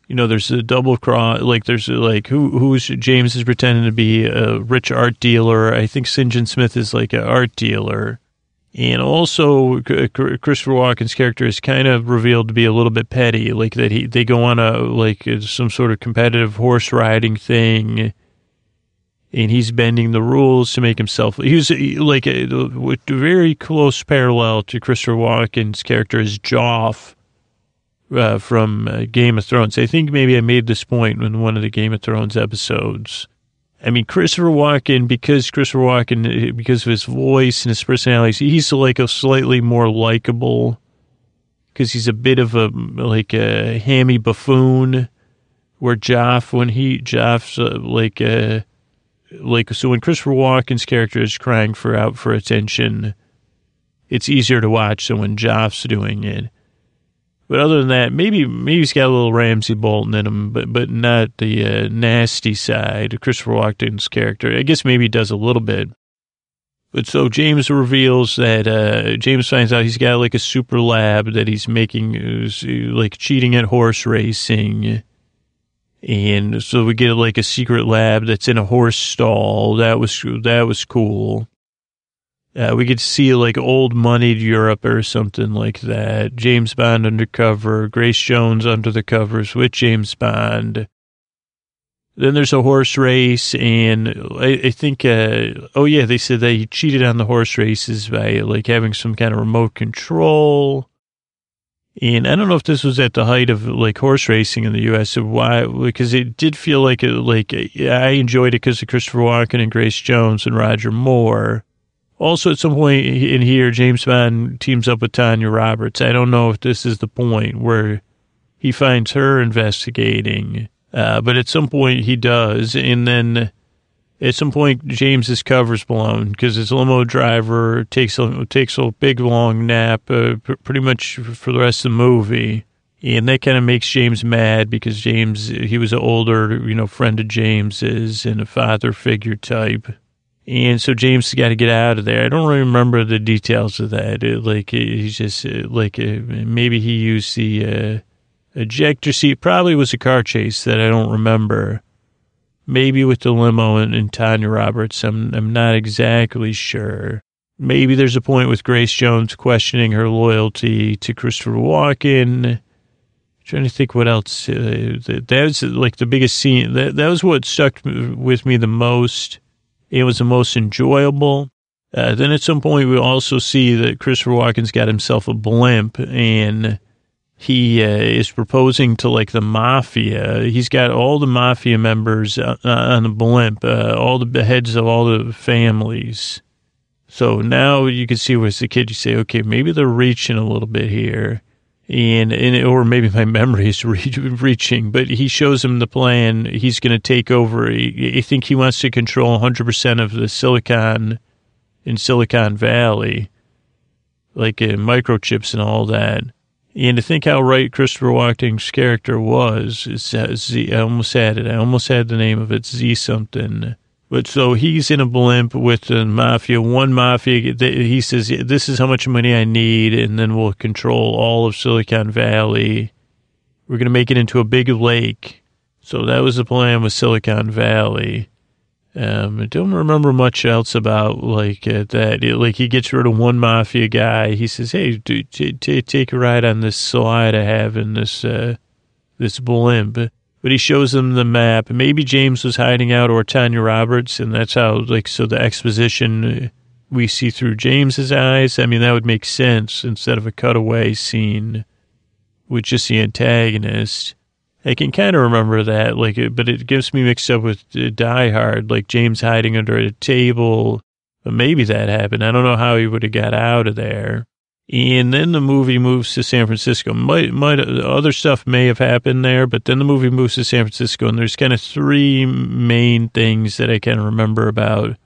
You know, there's a double cross. Like there's a, like who who's James is pretending to be a rich art dealer. I think St. John Smith is like an art dealer and also, Christopher Walken's character is kind of revealed to be a little bit petty, like that he they go on a like uh, some sort of competitive horse riding thing, and he's bending the rules to make himself. He's like a, a very close parallel to Christopher Walken's character is Joff uh, from uh, Game of Thrones. I think maybe I made this point in one of the Game of Thrones episodes I mean, Christopher Walken, because Christopher Walken, because of his voice and his personality, he's like a slightly more likable because he's a bit of a, like a hammy buffoon where Joff, when he, Joff's uh, like, uh, like, so when Christopher Walken's character is crying for out for attention, it's easier to watch than when Joff's doing it. But other than that, maybe maybe he's got a little Ramsay Bolton in him, but but not the uh, nasty side of Christopher Walken's character. I guess maybe he does a little bit. But so James reveals that uh, James finds out he's got like a super lab that he's making, uh, like cheating at horse racing. And so we get like a secret lab that's in a horse stall. That was that was cool. Uh, we could see like old moneyed Europe or something like that. James Bond undercover, Grace Jones under the covers with James Bond. Then there's a horse race, and I, I think, uh, oh yeah, they said they cheated on the horse races by like having some kind of remote control. And I don't know if this was at the height of like horse racing in the U.S. why, because it did feel like it, like I enjoyed it because of Christopher Walken and Grace Jones and Roger Moore. Also, at some point in here, James Bond teams up with Tanya Roberts. I don't know if this is the point where he finds her investigating, uh, but at some point he does. And then at some point, James's cover's blown because his limo driver takes a, takes a big long nap uh, pretty much for the rest of the movie. And that kind of makes James mad because James, he was an older, you know, friend of James's and a father figure type. And so James got to get out of there. I don't really remember the details of that. Like, he's just, like, maybe he used the uh, ejector seat. Probably was a car chase that I don't remember. Maybe with the limo and, and Tanya Roberts. I'm, I'm not exactly sure. Maybe there's a point with Grace Jones questioning her loyalty to Christopher Walken trying to think what else. Uh, that was like the biggest scene. That, that was what stuck with me the most. It was the most enjoyable. Uh, then at some point, we also see that Christopher Walken's got himself a blimp and he uh, is proposing to like the mafia. He's got all the mafia members uh, on the blimp, uh, all the heads of all the families. So now you can see where the kid, you say, okay, maybe they're reaching a little bit here and, and or maybe my memory is [LAUGHS] re- reaching, but he shows him the plan. He's going to take over. I think he wants to control 100% of the silicon in Silicon Valley, like uh, microchips and all that. And to think how right Christopher Walken's character was, it's, uh, Z, I almost had it. I almost had the name of it, Z something. But so he's in a blimp with the mafia. One mafia, he says, "This is how much money I need, and then we'll control all of Silicon Valley. We're going to make it into a big lake." So that was the plan with Silicon Valley. Um, I don't remember much else about like uh, that. It, like he gets rid of one mafia guy. He says, "Hey, dude, t- t- take a ride on this slide I have in this uh, this blimp." But he shows them the map. Maybe James was hiding out or Tanya Roberts, and that's how, like, so the exposition uh, we see through James's eyes. I mean, that would make sense instead of a cutaway scene with just the antagonist. I can kind of remember that, like, but it gets me mixed up with uh, Die Hard, like James hiding under a table. But maybe that happened. I don't know how he would have got out of there. And then the movie moves to San Francisco. Might, might, other stuff may have happened there, but then the movie moves to San Francisco, and there's kind of three main things that I can remember about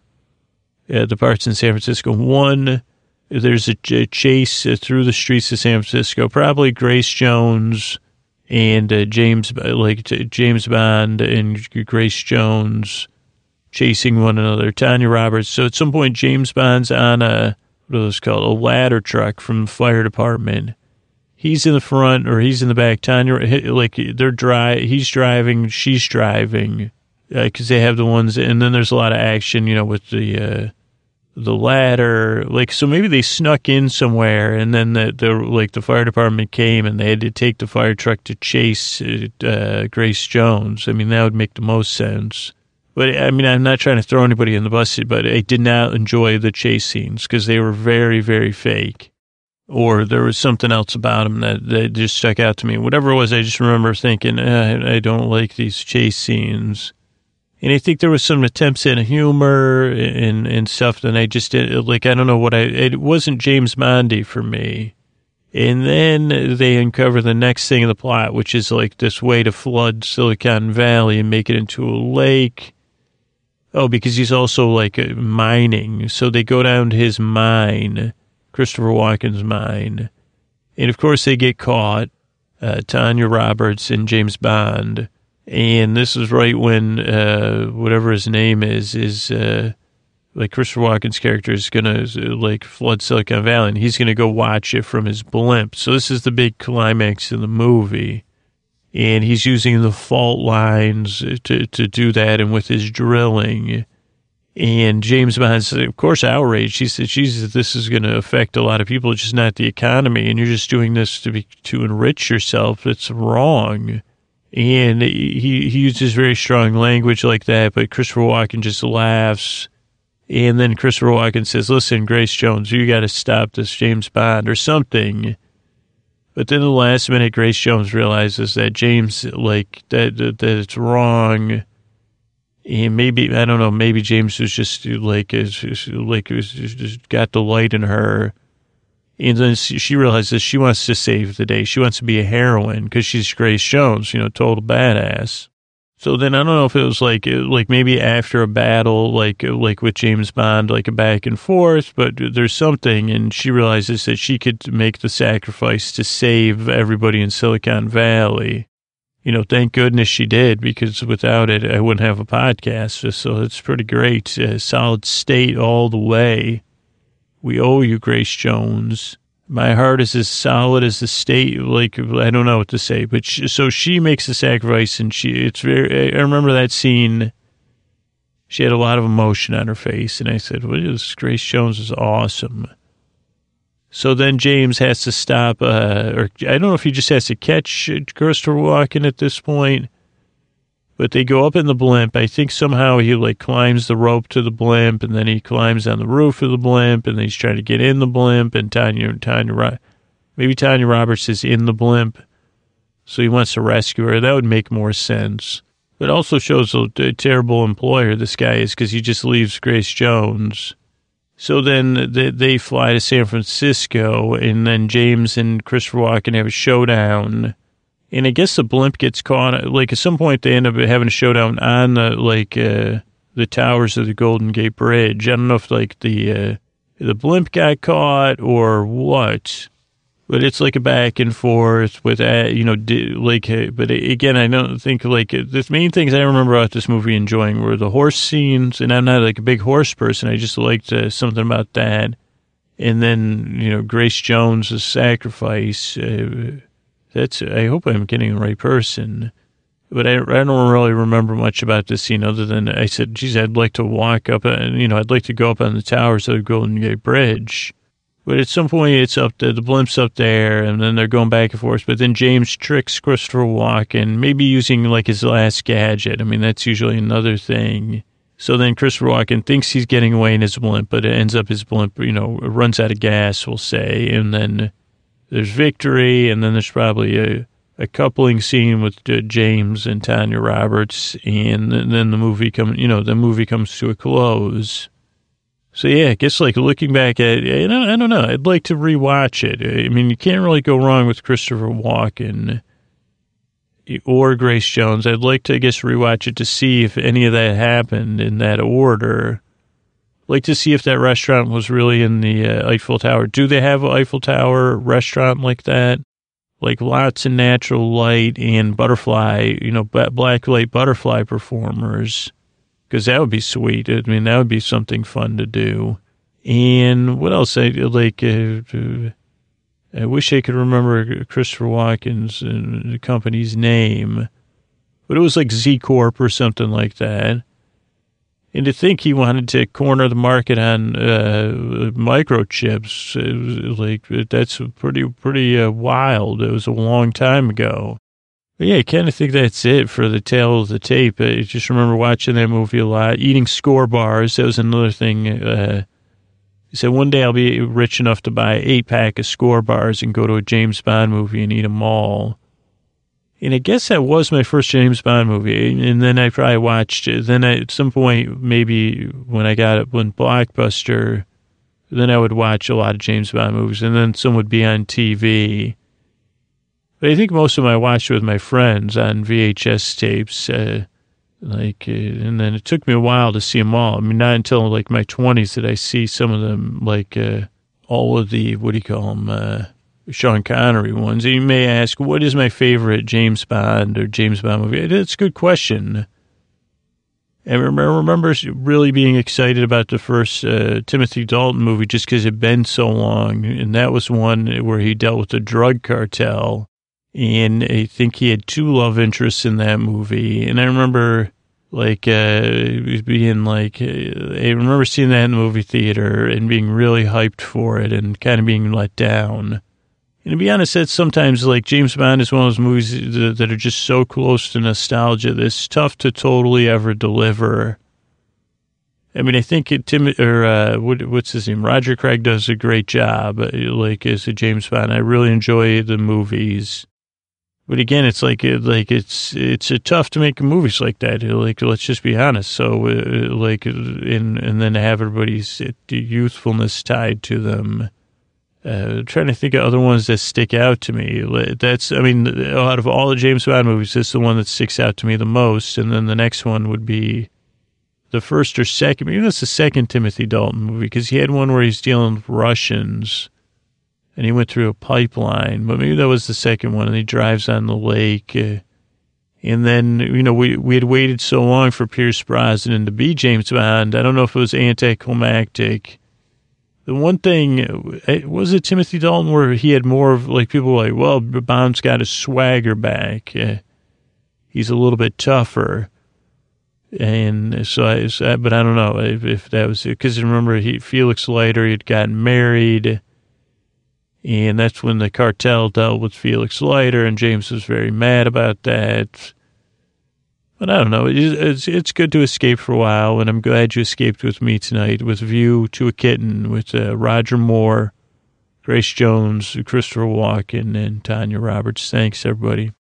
uh, the parts in San Francisco. One, there's a, a chase through the streets of San Francisco. Probably Grace Jones and uh, James, like James Bond and Grace Jones chasing one another. Tanya Roberts. So at some point, James Bond's on a what are those called? A ladder truck from the fire department. He's in the front or he's in the back. Tanya, like they're dry. He's driving. She's driving because uh, they have the ones. And then there's a lot of action, you know, with the uh, the ladder. Like so, maybe they snuck in somewhere, and then the, the like the fire department came and they had to take the fire truck to chase uh, Grace Jones. I mean, that would make the most sense. But I mean, I'm not trying to throw anybody in the bus, but I did not enjoy the chase scenes because they were very, very fake. Or there was something else about them that, that just stuck out to me. Whatever it was, I just remember thinking, eh, I don't like these chase scenes. And I think there was some attempts at humor and, and stuff that I just did, like, I don't know what I, it wasn't James Bondy for me. And then they uncover the next thing in the plot, which is like this way to flood Silicon Valley and make it into a lake Oh, because he's also like uh, mining. So they go down to his mine, Christopher Walken's mine. And of course, they get caught, uh, Tanya Roberts and James Bond. And this is right when, uh, whatever his name is, is, uh, like Christopher Walken's character is going to like flood Silicon Valley and he's going to go watch it from his blimp. So this is the big climax of the movie and he's using the fault lines to, to do that and with his drilling. And James Bond Bond's, of course, outraged. He said, Jesus, this is going to affect a lot of people, It's just not the economy. And you're just doing this to be, to enrich yourself. It's wrong. And he, he uses very strong language like that, but Christopher Walken just laughs. And then Christopher Walken says, listen, Grace Jones, you got to stop this James Bond or something. But then the last minute, Grace Jones realizes that James, like, that, that, that it's wrong. And maybe, I don't know, maybe James was just like, is, like, was just got the light in her. And then she realizes she wants to save the day. She wants to be a heroine because she's Grace Jones, you know, total badass. So then I don't know if it was like like maybe after a battle, like like with James Bond, like a back and forth, but there's something, and she realizes that she could make the sacrifice to save everybody in Silicon Valley. You know, thank goodness she did because without it, I wouldn't have a podcast. So it's pretty great. Solid state all the way. We owe you, Grace Jones my heart is as solid as the state. Like I don't know what to say, but she, so she makes the sacrifice, and she it's very. I remember that scene. She had a lot of emotion on her face, and I said, "What is Grace Jones is awesome." So then James has to stop, uh, or I don't know if he just has to catch Christopher Walken at this point but they go up in the blimp. I think somehow he like climbs the rope to the blimp, and then he climbs on the roof of the blimp, and he's trying to get in the blimp. And Tanya, Tanya, maybe Tanya Roberts is in the blimp, so he wants to rescue her. That would make more sense. But also shows a, a terrible employer this guy is because he just leaves Grace Jones. So then they, they fly to San Francisco, and then James and Christopher Walken have a showdown and I guess the blimp gets caught. Like at some point, they end up having a showdown on the like uh, the towers of the Golden Gate Bridge. I don't know if like the uh, the blimp got caught or what, but it's like a back and forth with uh, you know like. Uh, but again, I don't think like the main things I remember about this movie enjoying were the horse scenes, and I'm not like a big horse person. I just liked uh, something about that. And then you know Grace Jones' sacrifice. Uh, that's, I hope I'm getting the right person. But I, I don't really remember much about this scene other than I said, geez, I'd like to walk up and, you know, I'd like to go up on the towers of the Golden Gate Bridge. But at some point, it's up there, the blimp's up there, and then they're going back and forth. But then James tricks Christopher Walken, maybe using like his last gadget. I mean, that's usually another thing. So then Christopher Walken thinks he's getting away in his blimp, but it ends up his blimp, you know, runs out of gas, we'll say, and then there's victory, and then there's probably a, a coupling scene with uh, James and Tanya Roberts, and then the movie comes, you know, the movie comes to a close. So yeah, I guess like looking back at it, I don't know, I'd like to rewatch it. I mean, you can't really go wrong with Christopher Walken or Grace Jones. I'd like to, I guess, rewatch it to see if any of that happened in that order like to see if that restaurant was really in the uh, Eiffel Tower. Do they have an Eiffel Tower restaurant like that? Like lots of natural light and butterfly, you know, black light butterfly performers. Because that would be sweet. I mean, that would be something fun to do. And what else? I like. Uh, I wish I could remember Christopher Watkins uh, the company's name, but it was like Z Corp or something like that. And to think he wanted to corner the market on uh, microchips, like that's pretty pretty uh, wild. It was a long time ago. But yeah, I kind of think that's it for the tale of the tape. I just remember watching that movie a lot. Eating Skor bars, that was another thing. Uh, he said one day I'll be rich enough to buy eight pack of Skor bars and go to a James Bond movie and eat them all. And I guess that was my first James Bond movie. And then I probably watched it. Then I, at some point, maybe when I got it, when Blockbuster, then I would watch a lot of James Bond movies. And then some would be on TV. But I think most of them I watched with my friends on VHS tapes. Uh, like, uh, and then it took me a while to see them all. I mean, not until like my 20s did I see some of them, like uh, all of the, what do you call them? Uh, Sean Connery ones. You may ask, what is my favorite James Bond or James Bond movie? That's a good question. I remember, remember really being excited about the first uh, Timothy Dalton movie just because it had been so long. And that was one where he dealt with the drug cartel. And I think he had two love interests in that movie. And I remember like uh, being like, I remember seeing that in the movie theater and being really hyped for it and kind of being let down. And to be honest, that's sometimes like James Bond is one of those movies that are just so close to nostalgia that it's tough to totally ever deliver. I mean, I think it, Tim or uh, what, what's his name? Roger Craig does a great job, uh, like as a James Bond. I really enjoy the movies, but again, it's like like it's it's tough to make movies like that. Like let's just be honest. So uh, like and and then have everybody's youthfulness tied to them. Uh, trying to think of other ones that stick out to me. That's, I mean, out of all the James Bond movies, this is the one that sticks out to me the most. And then the next one would be the first or second, maybe that's the second Timothy Dalton movie because he had one where he's dealing with Russians and he went through a pipeline, but maybe that was the second one and he drives on the lake. Uh, and then, you know, we, we had waited so long for Pierce Brosnan to be James Bond. I don't know if it was anticlimactic. The one thing, uh, was it Timothy Dalton where he had more of, like, people were like, well, Bond's got his swagger back. Uh, he's a little bit tougher and so I, but I don't know if, if that was because remember he Felix Leiter he had gotten married, and that's when the cartel dealt with Felix Leiter, and James was very mad about that. But I don't know. It's it's good to escape for a while, and I'm glad you escaped with me tonight with View to a Kitten with uh, Roger Moore, Grace Jones, Christopher Walken, and Tanya Roberts. Thanks, everybody.